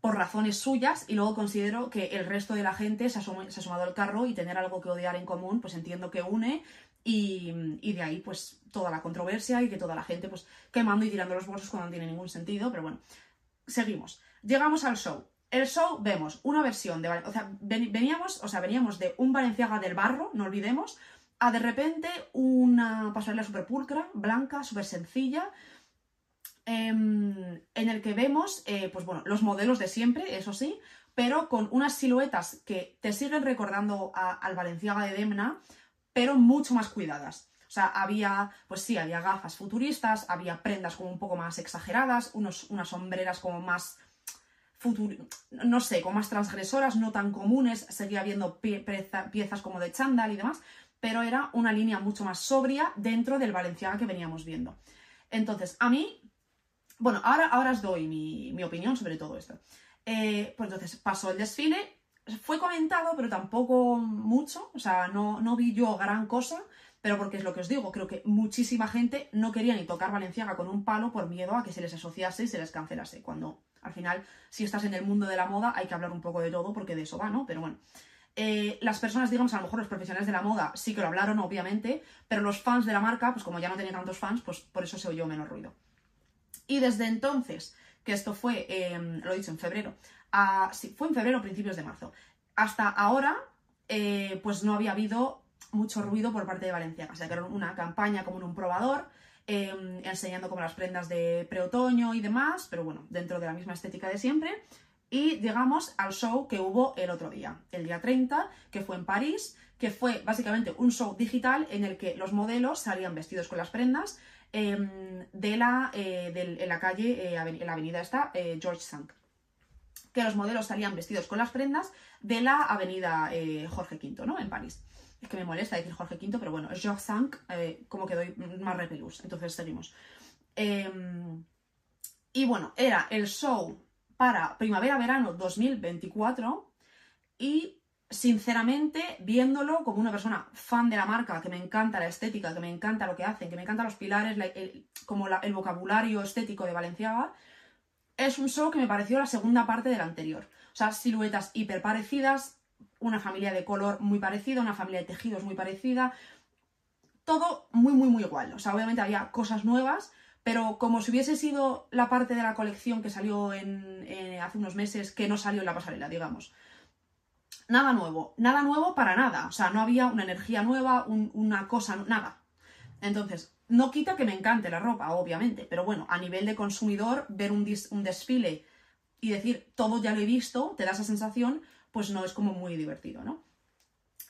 por razones suyas y luego considero que el resto de la gente se ha, sumado al carro y tener algo que odiar en común, pues entiendo que une y, de ahí pues toda la controversia y que toda la gente pues quemando y tirando los bolsos cuando no tiene ningún sentido, pero bueno, seguimos. Llegamos al show. El show vemos una versión de, o sea, veníamos, o sea, veníamos de un Valenciaga del barro, no olvidemos, a de repente una pasarela súper pulcra, blanca, súper sencilla, Em, en el que vemos, eh, pues bueno, los modelos de siempre, eso sí, pero con unas siluetas que te siguen recordando al Valenciaga de Demna, pero mucho más cuidadas. O sea, había, pues sí, había gafas futuristas, había prendas como un poco más exageradas, unos, unas sombreras como más no sé, como más transgresoras, no tan comunes, seguía habiendo piezas como de chándal y demás, pero era una línea mucho más sobria dentro del Valenciaga que veníamos viendo. Entonces, a mí bueno, ahora, ahora os doy mi, opinión sobre todo esto. Eh, pues entonces pasó el desfile, fue comentado, pero tampoco mucho, o sea, no, no vi yo gran cosa, pero porque es lo que os digo, creo que muchísima gente no quería ni tocar Valenciaga con un palo por miedo a que se les asociase y se les cancelase, cuando al final, si estás en el mundo de la moda, hay que hablar un poco de todo, porque de eso va, ¿no? Pero bueno. Eh, las personas, digamos, a lo mejor los profesionales de la moda sí que lo hablaron, obviamente, pero los fans de la marca, pues como ya no tenía tantos fans, pues por eso se oyó menos ruido. Y desde entonces, que esto fue, em, lo he dicho, en febrero, fue en febrero principios de marzo, hasta ahora, eh, pues no había habido mucho ruido por parte de Valencia. O sea, que era una campaña como en un probador, em, enseñando como las prendas de preotoño y demás, pero bueno, dentro de la misma estética de siempre. Y llegamos al show que hubo el otro día, el día 30, que fue en París, que fue básicamente un show digital en el que los modelos salían vestidos con las prendas Em, de la, eh, en la calle, eh, en la avenida esta, eh, George Sank. Que los modelos salían vestidos con las prendas de la avenida Jorge V, ¿no? En París. Es que me molesta decir Jorge V, pero bueno, George Sank, como que doy más repelús. Entonces seguimos. Em, y bueno, era el show para primavera-verano 2024 y sinceramente, viéndolo como una persona fan de la marca, que me encanta la estética, que me encanta lo que hacen, que me encantan los pilares, como el vocabulario estético de Valenciaga, es un show que me pareció la segunda parte del anterior. O sea, siluetas hiper parecidas, una familia de color muy parecida, una familia de tejidos muy parecida, todo muy, muy, muy igual. O sea, obviamente había cosas nuevas, pero como si hubiese sido la parte de la colección que salió eh, hace unos meses, que no salió en la pasarela, digamos nada nuevo, nada nuevo para nada, o sea, no había una energía nueva, una cosa, nada. Entonces, no quita que me encante la ropa, obviamente, pero bueno, a nivel de consumidor, ver un desfile y decir todo ya lo he visto, te da esa sensación, pues no es como muy divertido, ¿no?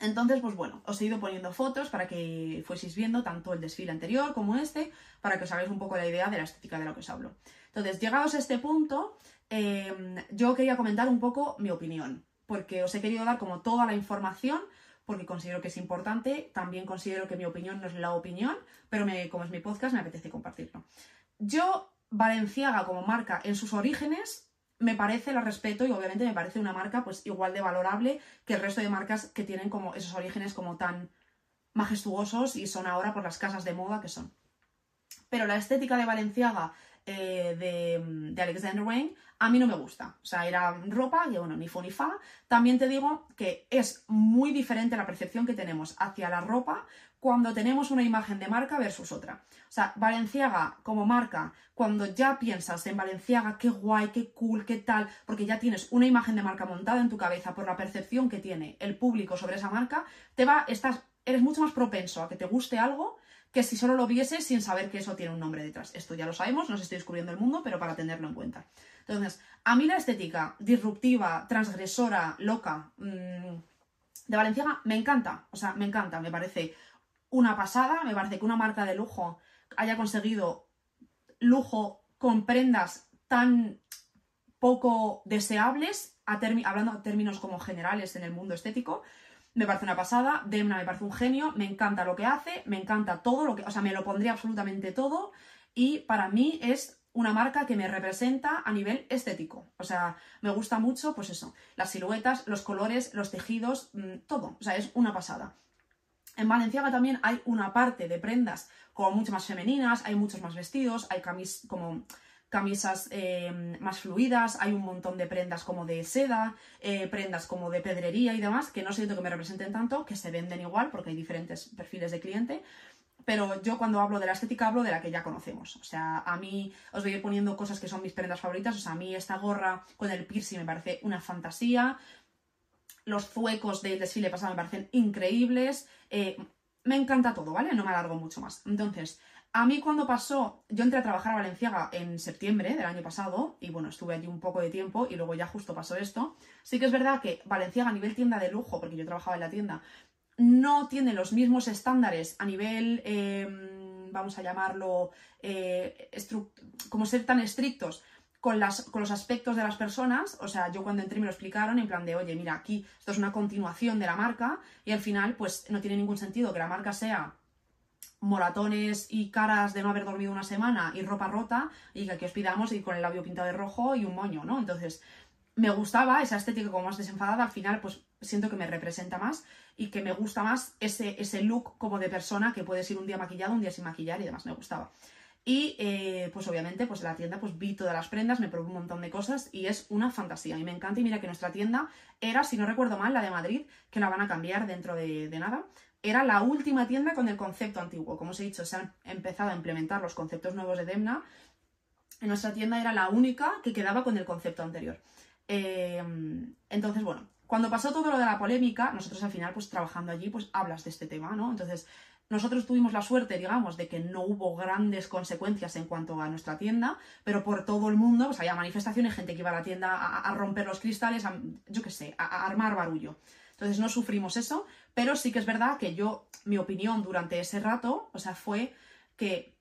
Entonces, pues bueno, os he ido poniendo fotos para que fueseis viendo tanto el desfile anterior como este, para que os hagáis un poco la idea de la estética de lo que os hablo. Entonces, llegados a este punto, eh, yo quería comentar un poco mi opinión porque os he querido dar como toda la información, porque considero que es importante, también considero que mi opinión no es la opinión, pero como es mi podcast me apetece compartirlo. Yo, Valenciaga como marca en sus orígenes, me parece, la respeto y obviamente me parece una marca pues igual de valorable que el resto de marcas que tienen como esos orígenes como tan majestuosos y son ahora por las casas de moda que son. Pero la estética de Valenciaga eh, de, de, Alexander Wayne, a mí no me gusta. O sea, era ropa, y bueno, ni fu ni fa. También te digo que es muy diferente la percepción que tenemos hacia la ropa cuando tenemos una imagen de marca versus otra. O sea, Valenciaga como marca, cuando ya piensas en Valenciaga, qué guay, qué cool, qué tal, porque ya tienes una imagen de marca montada en tu cabeza por la percepción que tiene el público sobre esa marca, te va, estás, eres mucho más propenso a que te guste algo que si solo lo vieses sin saber que eso tiene un nombre detrás. Esto ya lo sabemos, nos estoy descubriendo el mundo, pero para tenerlo en cuenta. Entonces, a mí la estética disruptiva, transgresora, loca mm, de Valenciaga me encanta. O sea, me encanta, me parece una pasada, me parece que una marca de lujo haya conseguido lujo con prendas tan poco deseables, hablando en términos como generales en el mundo estético, me parece una pasada, Demna me parece un genio, me encanta lo que hace, me encanta todo lo que, o sea, me lo pondría absolutamente todo y para mí es una marca que me representa a nivel estético. O sea, me gusta mucho, pues eso, las siluetas, los colores, los tejidos, mm, todo. O sea, es una pasada. En Valenciaga también hay una parte de prendas como mucho más femeninas, hay muchos más vestidos, hay camis como camisas eh, más fluidas, hay un montón de prendas como de seda, eh, prendas como de pedrería y demás, que no siento que me representen tanto, que se venden igual porque hay diferentes perfiles de cliente. Pero yo cuando hablo de la estética hablo de la que ya conocemos. O sea, a mí os voy a ir poniendo cosas que son mis prendas favoritas. O sea, a mí esta gorra con el piercing me parece una fantasía. Los zuecos del desfile pasado me parecen increíbles. Eh, me encanta todo, ¿vale? No me alargo mucho más. Entonces, a mí cuando pasó, yo entré a trabajar a Valenciaga en septiembre del año pasado y bueno, estuve allí un poco de tiempo y luego ya justo pasó esto. Sí que es verdad que Valenciaga a nivel tienda de lujo, porque yo trabajaba en la tienda, no tiene los mismos estándares a nivel, em, vamos a llamarlo, eh, como ser tan estrictos con, las, con los aspectos de las personas. O sea, yo cuando entré me lo explicaron en plan de, oye, mira, aquí esto es una continuación de la marca y al final, pues no tiene ningún sentido que la marca sea moratones y caras de no haber dormido una semana y ropa rota y que aquí os pidamos ir con el labio pintado de rojo y un moño, ¿no? Entonces, me gustaba esa estética como más desenfadada, al final pues siento que me representa más y que me gusta más ese, ese look como de persona que puedes ir un día maquillado, un día sin maquillar y demás, me gustaba. Y eh, pues obviamente pues en la tienda pues vi todas las prendas, me probé un montón de cosas y es una fantasía y me encanta y mira que nuestra tienda era, si no recuerdo mal, la de Madrid, que la van a cambiar dentro de, de nada, era la última tienda con el concepto antiguo. Como os he dicho, se han empezado a implementar los conceptos nuevos de Demna. En nuestra tienda era la única que quedaba con el concepto anterior. Eh, entonces, bueno, cuando pasó todo lo de la polémica, nosotros al final, pues trabajando allí, pues hablas de este tema, ¿no? Entonces, nosotros tuvimos la suerte, digamos, de que no hubo grandes consecuencias en cuanto a nuestra tienda, pero por todo el mundo, pues había manifestaciones, gente que iba a la tienda a, romper los cristales, a, yo qué sé, a armar barullo. Entonces no sufrimos eso, pero sí que es verdad que yo, mi opinión durante ese rato, o sea, fue que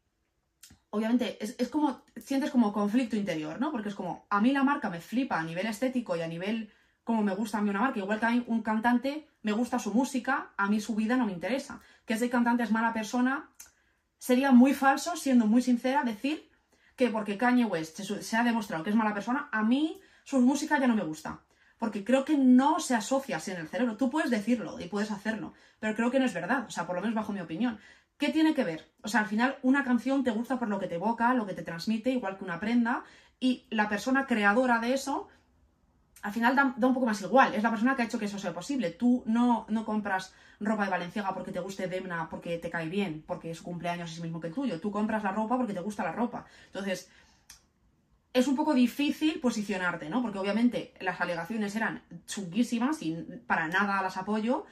obviamente es, como, sientes como conflicto interior, ¿no? Porque es como, a mí la marca me flipa a nivel estético y a nivel como me gusta a mí una marca, igual que a mí un cantante me gusta su música, a mí su vida no me interesa. Que ese cantante es mala persona, sería muy falso, siendo muy sincera, decir que porque Kanye West se, ha demostrado que es mala persona, a mí su música ya no me gusta porque creo que no se asocia así en el cerebro. Tú puedes decirlo y puedes hacerlo, pero creo que no es verdad, o sea, por lo menos bajo mi opinión. ¿Qué tiene que ver? O sea, al final una canción te gusta por lo que te evoca, lo que te transmite, igual que una prenda, y la persona creadora de eso, al final da, un poco más igual, es la persona que ha hecho que eso sea posible. Tú no, no compras ropa de Valenciaga porque te guste Demna, porque te cae bien, porque su cumpleaños es el mismo que el tuyo. Tú compras la ropa porque te gusta la ropa. Entonces, es un poco difícil posicionarte, ¿no? Porque obviamente las alegaciones eran chunguísimas y para nada las apoyo,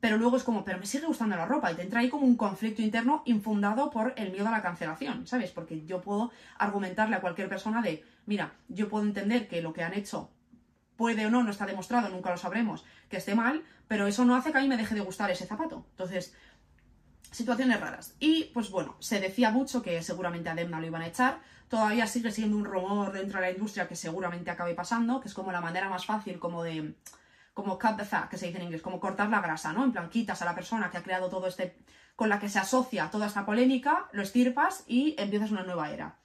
pero luego es como, pero me sigue gustando la ropa y te entra ahí como un conflicto interno infundado por el miedo a la cancelación, ¿sabes? Porque yo puedo argumentarle a cualquier persona de, mira, yo puedo entender que lo que han hecho puede o no, no está demostrado, nunca lo sabremos, que esté mal, pero eso no hace que a mí me deje de gustar ese zapato. Entonces, situaciones raras. Y pues bueno, se decía mucho que seguramente a Demna lo iban a echar, todavía sigue siendo un rumor dentro de la industria que seguramente acabe pasando, que es como la manera más fácil como de como cut the fat, que se dice en inglés, como cortar la grasa, ¿no? En plan, quitas a la persona que ha creado todo este, con la que se asocia toda esta polémica, lo estirpas y empiezas una nueva era.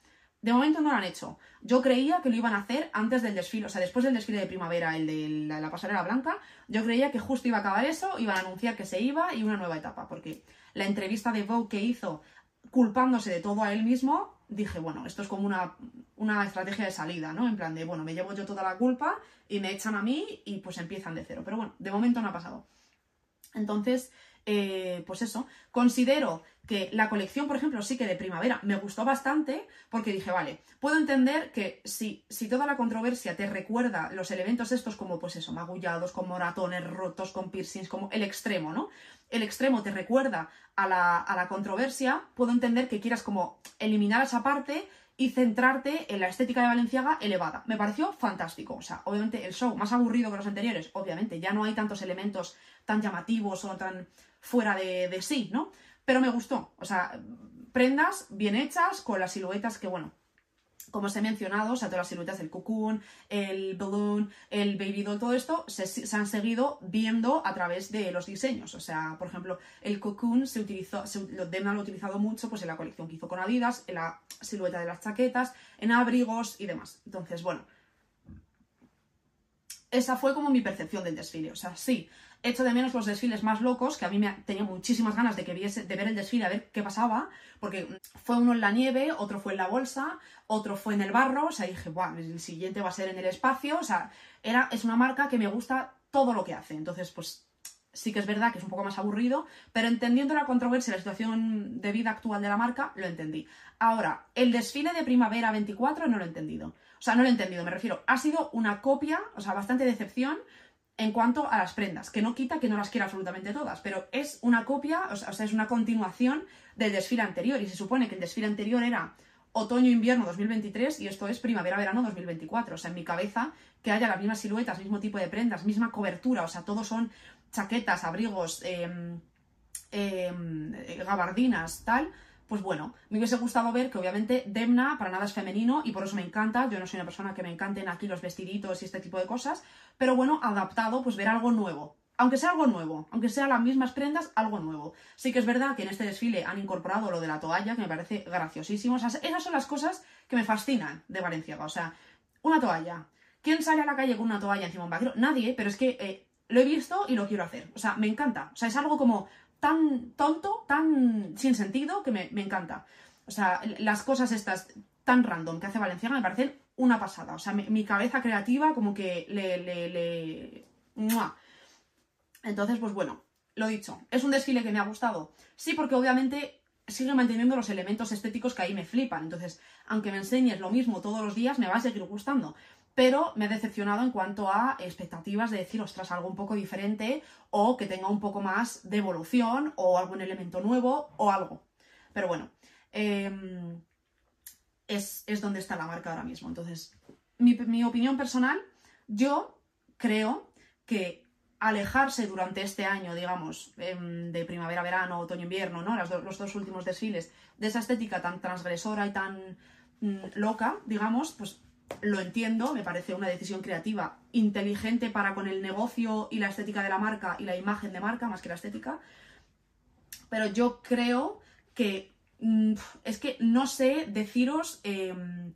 De momento no lo han hecho. Yo creía que lo iban a hacer antes del desfile, o sea, después del desfile de primavera, el de la, la pasarela blanca, yo creía que justo iba a acabar eso, iban a anunciar que se iba y una nueva etapa, porque la entrevista de Vogue que hizo culpándose de todo a él mismo, dije, bueno, esto es como una, una, estrategia de salida, ¿no? En plan de, bueno, me llevo yo toda la culpa y me echan a mí y pues empiezan de cero. Pero bueno, de momento no ha pasado. Entonces, eh, pues eso, considero que la colección, por ejemplo, sí que de primavera me gustó bastante porque dije, vale, puedo entender que si, si toda la controversia te recuerda los elementos estos como, pues eso, magullados, con moratones rotos, con piercings, como el extremo, ¿no? El extremo te recuerda a la, a la controversia, puedo entender que quieras como eliminar esa parte y centrarte en la estética de Valenciaga elevada. Me pareció fantástico. O sea, obviamente el show más aburrido que los anteriores, obviamente, ya no hay tantos elementos tan llamativos o tan fuera de, de sí, ¿no? Pero me gustó. O sea, prendas bien hechas con las siluetas que, bueno, como os he mencionado, o sea, todas las siluetas del cocoon, el balloon, el baby doll, todo esto se, han seguido viendo a través de los diseños. O sea, por ejemplo, el cocoon se utilizó, se, lo, lo ha utilizado mucho pues, en la colección que hizo con Adidas, en la silueta de las chaquetas, en abrigos y demás. Entonces, bueno, esa fue como mi percepción del desfile. O sea, sí, Echo de menos los desfiles más locos, que a mí me tenía muchísimas ganas de, que viese, de ver el desfile, a ver qué pasaba, porque fue uno en la nieve, otro fue en la bolsa, otro fue en el barro, o sea, dije, Buah, el siguiente va a ser en el espacio, o sea, era, es una marca que me gusta todo lo que hace, entonces, pues sí que es verdad que es un poco más aburrido, pero entendiendo la controversia y la situación de vida actual de la marca, lo entendí. Ahora, el desfile de primavera 24 no lo he entendido. O sea, no lo he entendido, me refiero, ha sido una copia, o sea, bastante decepción en cuanto a las prendas, que no quita que no las quiera absolutamente todas, pero es una copia, o sea, es una continuación del desfile anterior, y se supone que el desfile anterior era otoño-invierno 2023 y esto es primavera-verano 2024. O sea, en mi cabeza que haya las mismas siluetas, mismo tipo de prendas, misma cobertura, o sea, todos son chaquetas, abrigos, em, gabardinas, tal, pues bueno, me hubiese gustado ver que obviamente Demna para nada es femenino y por eso me encanta, yo no soy una persona que me encanten aquí los vestiditos y este tipo de cosas, pero bueno, adaptado, pues ver algo nuevo. Aunque sea algo nuevo, aunque sean las mismas prendas, algo nuevo. Sí que es verdad que en este desfile han incorporado lo de la toalla, que me parece graciosísimo. O sea, esas son las cosas que me fascinan de Valenciaga. O sea, una toalla. ¿Quién sale a la calle con una toalla encima de un vaquero? Nadie, pero es que eh, lo he visto y lo quiero hacer. O sea, me encanta. O sea, es algo como tan tonto, tan sin sentido, que me, encanta. O sea, las cosas estas tan random que hace Valenciaga me parecen una pasada. O sea, mi, cabeza creativa como que le... le, le... Entonces, pues bueno, lo dicho, ¿es un desfile que me ha gustado? Sí, porque obviamente sigue manteniendo los elementos estéticos que ahí me flipan. Entonces, aunque me enseñes lo mismo todos los días, me va a seguir gustando pero me ha decepcionado en cuanto a expectativas de decir, ostras, algo un poco diferente o que tenga un poco más de evolución o algún elemento nuevo o algo. Pero bueno, em, es, donde está la marca ahora mismo. Entonces, mi, opinión personal, yo creo que alejarse durante este año, digamos, em, de primavera, verano, otoño, invierno, ¿no? los dos últimos desfiles, de esa estética tan transgresora y tan mm, loca, digamos, pues lo entiendo, me parece una decisión creativa inteligente para con el negocio y la estética de la marca y la imagen de marca más que la estética. Pero yo creo que mm, es que no sé deciros em,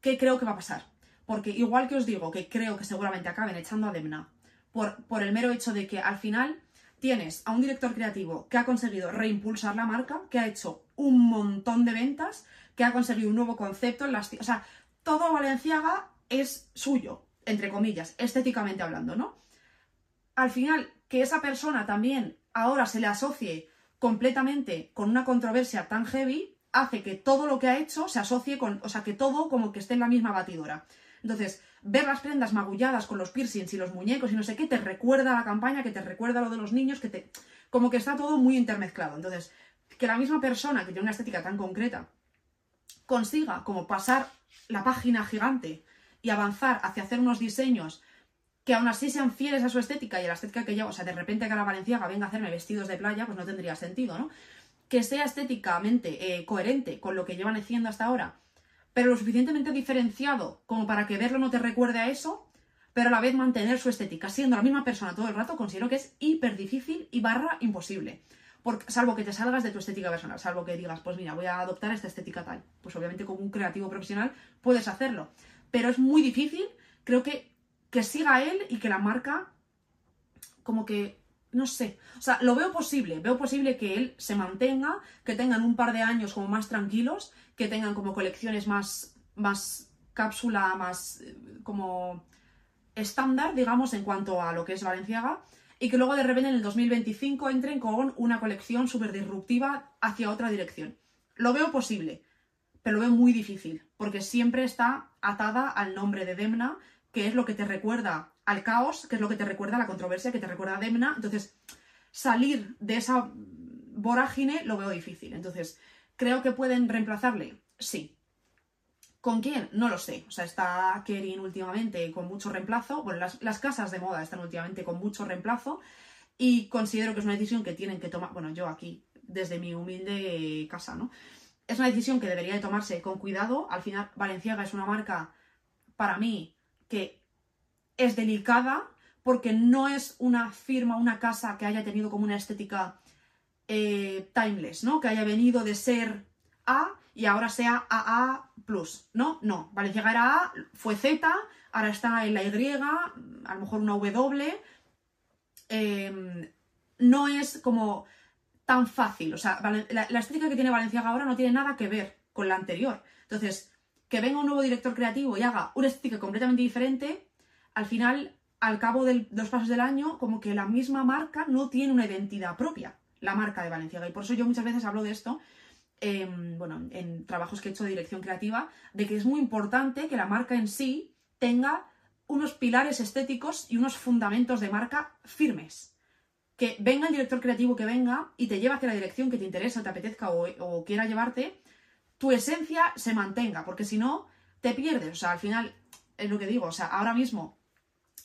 qué creo que va a pasar. Porque igual que os digo que creo que seguramente acaben echando a Demna por, por el mero hecho de que al final tienes a un director creativo que ha conseguido reimpulsar la marca, que ha hecho un montón de ventas, que ha conseguido un nuevo concepto en las... O sea, todo Valenciaga es suyo, entre comillas, estéticamente hablando, ¿no? Al final, que esa persona también ahora se le asocie completamente con una controversia tan heavy, hace que todo lo que ha hecho se asocie con, o sea, que todo como que esté en la misma batidora. Entonces, ver las prendas magulladas con los piercings y los muñecos y no sé qué, te recuerda a la campaña, que te recuerda lo de los niños, que te... como que está todo muy intermezclado. Entonces, que la misma persona que tiene una estética tan concreta consiga como pasar la página gigante y avanzar hacia hacer unos diseños que aún así sean fieles a su estética y a la estética que lleva, o sea, de repente que la Valenciaga venga a hacerme vestidos de playa, pues no tendría sentido, ¿no? Que sea estéticamente eh, coherente con lo que llevan haciendo hasta ahora, pero lo suficientemente diferenciado como para que verlo no te recuerde a eso, pero a la vez mantener su estética, siendo la misma persona todo el rato, considero que es hiper difícil y barra imposible salvo que te salgas de tu estética personal, salvo que digas, pues mira, voy a adoptar esta estética tal. Pues obviamente como un creativo profesional puedes hacerlo. Pero es muy difícil, creo que, que siga él y que la marca como que no sé, o sea, lo veo posible, veo posible que él se mantenga, que tengan un par de años como más tranquilos, que tengan como colecciones más, más cápsula, más eh, como estándar, digamos, en cuanto a lo que es Valenciaga, y que luego de repente en el 2025 entren con una colección súper disruptiva hacia otra dirección. Lo veo posible, pero lo veo muy difícil, porque siempre está atada al nombre de Demna, que es lo que te recuerda al caos, que es lo que te recuerda a la controversia, que te recuerda a Demna. Entonces, salir de esa vorágine lo veo difícil. Entonces, ¿creo que pueden reemplazarle? Sí, ¿Con quién? No lo sé. O sea, está Kerin últimamente con mucho reemplazo. Bueno, las, casas de moda están últimamente con mucho reemplazo. Y considero que es una decisión que tienen que tomar. Bueno, yo aquí, desde mi humilde casa, ¿no? Es una decisión que debería de tomarse con cuidado. Al final, Valenciaga es una marca, para mí, que es delicada porque no es una firma, una casa que haya tenido como una estética eh, timeless, ¿no? Que haya venido de ser A y ahora sea AA ¿no? No, Valenciaga era A, fue Z, ahora está en la Y, a lo mejor una W, em, no es como tan fácil. O sea, la, la, estética que tiene Valenciaga ahora no tiene nada que ver con la anterior. Entonces, que venga un nuevo director creativo y haga una estética completamente diferente, al final, al cabo de dos pasos del año, como que la misma marca no tiene una identidad propia, la marca de Valenciaga. Y por eso yo muchas veces hablo de esto, bueno, en trabajos que he hecho de dirección creativa, de que es muy importante que la marca en sí tenga unos pilares estéticos y unos fundamentos de marca firmes. Que venga el director creativo que venga y te lleve hacia la dirección que te interesa, te apetezca o quiera llevarte, tu esencia se mantenga, porque si no, te pierdes. O sea, al final, es lo que digo, o sea, ahora mismo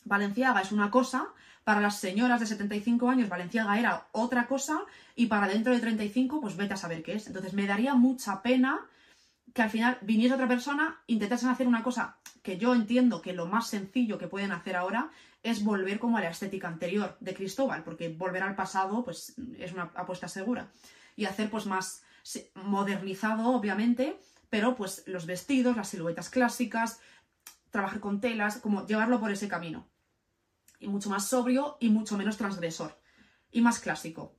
Valenciaga es una cosa, para las señoras de 75 años Valenciaga era otra cosa y para dentro de 35 pues vete a saber qué es. Entonces me daría mucha pena que al final viniese otra persona, intentasen hacer una cosa que yo entiendo que lo más sencillo que pueden hacer ahora es volver como a la estética anterior de Cristóbal, porque volver al pasado pues es una apuesta segura. Y hacer pues más modernizado, obviamente, pero pues los vestidos, las siluetas clásicas, trabajar con telas, como llevarlo por ese camino. Y mucho más sobrio y mucho menos transgresor. Y más clásico.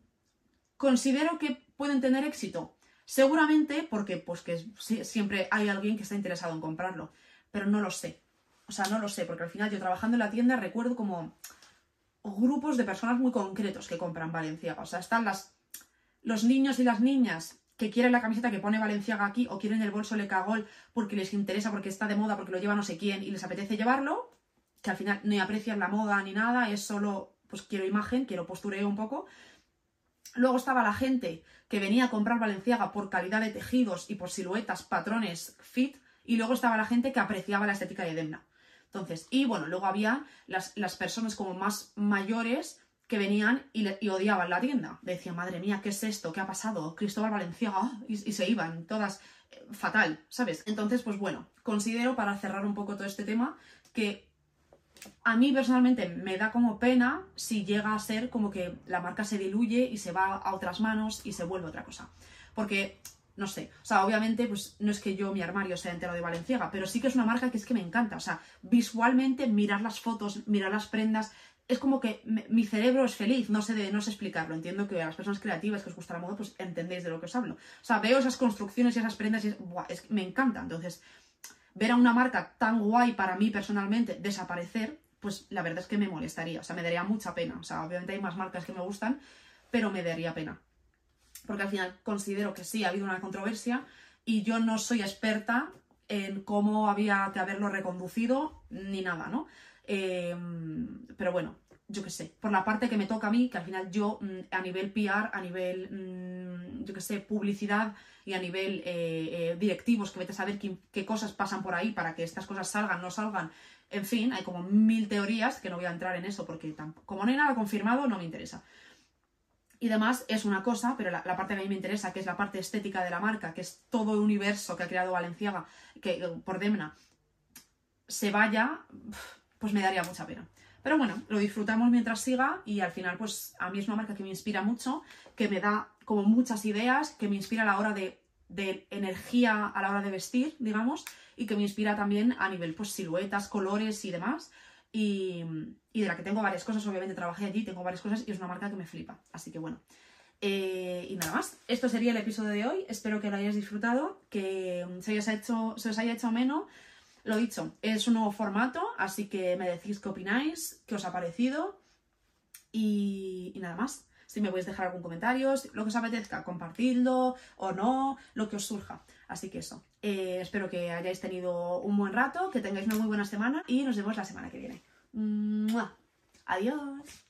Considero que pueden tener éxito. Seguramente porque pues que siempre hay alguien que está interesado en comprarlo. Pero no lo sé. O sea, no lo sé, porque al final yo trabajando en la tienda recuerdo como grupos de personas muy concretos que compran Valenciaga. O sea, están las, los niños y las niñas que quieren la camiseta que pone Valenciaga aquí o quieren el bolso Le Cagol porque les interesa, porque está de moda, porque lo lleva no sé quién y les apetece llevarlo, que al final ni aprecian la moda ni nada, es solo, pues quiero imagen, quiero postureo un poco. Luego estaba la gente que venía a comprar Valenciaga por calidad de tejidos y por siluetas, patrones, fit, y luego estaba la gente que apreciaba la estética de Demna. Entonces, y bueno, luego había las, las personas como más mayores que venían y, odiaban la tienda. Decían, madre mía, ¿qué es esto? ¿Qué ha pasado? Cristóbal Valenciaga. Y, se iban todas eh, fatal, ¿sabes? Entonces, pues bueno, considero para cerrar un poco todo este tema que a mí personalmente me da como pena si llega a ser como que la marca se diluye y se va a otras manos y se vuelve otra cosa. Porque, no sé, o sea, obviamente, pues no es que yo mi armario sea entero de Valenciaga, pero sí que es una marca que es que me encanta. O sea, visualmente mirar las fotos, mirar las prendas, es como que mi cerebro es feliz, no sé, de, no sé explicarlo. Entiendo que a las personas creativas que os gusta la moda, pues entendéis de lo que os hablo. O sea, veo esas construcciones y esas prendas y es, me encanta. Entonces, ver a una marca tan guay para mí personalmente desaparecer, pues la verdad es que me molestaría. O sea, me daría mucha pena. O sea, obviamente hay más marcas que me gustan, pero me daría pena. Porque al final considero que sí, ha habido una controversia y yo no soy experta en cómo había que haberlo reconducido ni nada, ¿no? Em, pero bueno, yo qué sé, por la parte que me toca a mí, que al final yo mm, a nivel PR, a nivel, mm, yo qué sé, publicidad y a nivel eh, eh, directivos, que vete a saber qué, cosas pasan por ahí para que estas cosas salgan, no salgan. En fin, hay como mil teorías que no voy a entrar en eso porque como no hay nada confirmado, no me interesa. Y además es una cosa, pero la, parte que a mí me interesa, que es la parte estética de la marca, que es todo el universo que ha creado Valenciaga, que por Demna, se vaya pues me daría mucha pena. Pero bueno, lo disfrutamos mientras siga y al final, pues a mí es una marca que me inspira mucho, que me da como muchas ideas, que me inspira a la hora de, energía a la hora de vestir, digamos, y que me inspira también a nivel, pues, siluetas, colores y demás. Y, de la que tengo varias cosas, obviamente trabajé allí, tengo varias cosas y es una marca que me flipa. Así que bueno. Eh, y nada más, esto sería el episodio de hoy. Espero que lo hayáis disfrutado, que se, hecho, se os haya hecho lo dicho, es un nuevo formato, así que me decís qué opináis, qué os ha parecido y, nada más. Si me podéis dejar algún comentario, lo que os apetezca, compartidlo o no, lo que os surja. Así que eso, eh, espero que hayáis tenido un buen rato, que tengáis una muy buena semana y nos vemos la semana que viene. Adiós.